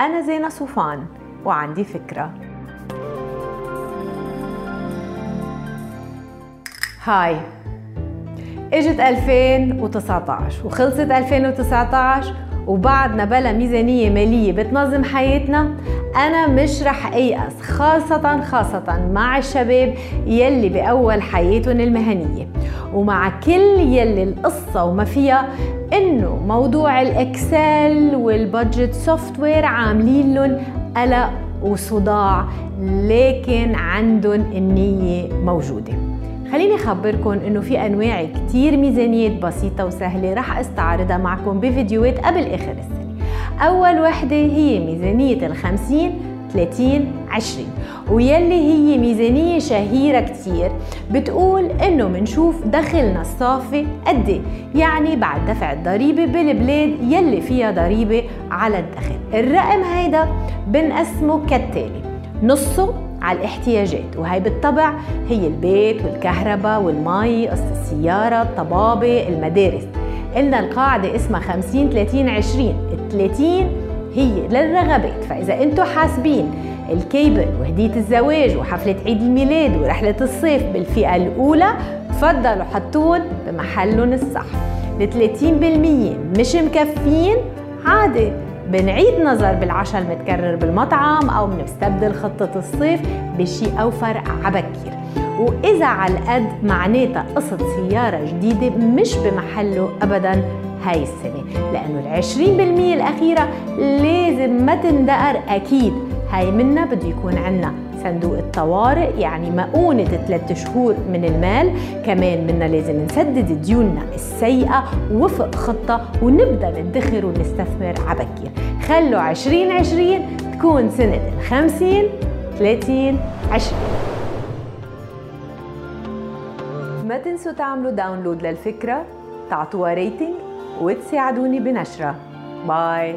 أنا زينة صوفان وعندي فكرة. هاي. إجت 2019 وخلصت 2019 وبعدنا بلا ميزانية مالية بتنظم حياتنا أنا مش رح أيأس خاصة خاصة مع الشباب يلي بأول حياتهم المهنية. ومع كل يلي القصة وما فيها إنه موضوع ال Excel وال budget software عاملين لهم قلق وصداع لكن عندهم النية موجودة. خليني أخبركم إنه في أنواع كتير ميزانيات بسيطة وسهلة رح أستعرضها معكم بفيديوهات قبل آخر السنة. أول وحدة هي ميزانية الخمسين 30 20 ويلي هي ميزانية شهيرة كتير. بتقول إنه منشوف دخلنا الصافي قد إيه. يعني بعد دفع الضريبة بالبلاد يلي فيها ضريبة على الدخل. الرقم هيدا بنقسمه كالتالي. نصه على الاحتياجات. وهي بالطبع هي البيت والكهرباء والمي قسط السيارة الطبابة المدارس. قلنا القاعدة اسمها 50 30 20 ال 30 هي للرغبات فإذا أنتم حاسبين الكيبل وهدية الزواج وحفلة عيد الميلاد ورحلة الصيف بالفئة الأولى تفضلوا حطوهم بمحلهم الصح. ال 30% مش مكفين عادي. بنعيد نظر بالعشاء المتكرر بالمطعم أو بنستبدل خطة الصيف بشيء أوفر عبكير وإذا على القد معناتها قصة سيارة جديدة مش بمحله أبدا هاي السنة لأنه العشرين بالمية الأخيرة لازم ما تندقر أكيد. هاي منا بده يكون عنا صندوق الطوارئ يعني مؤونة ثلاثة شهور من المال. كمان منا لازم نسدد ديوننا السيئة وفق خطة ونبدأ ندخر ونستثمر عبكير خلوا 2020 تكون سنة الخمسين 30 20 ما تنسوا تعملوا داونلود للفكرة تعطوها ريتنج وتساعدوني بنشرة. باي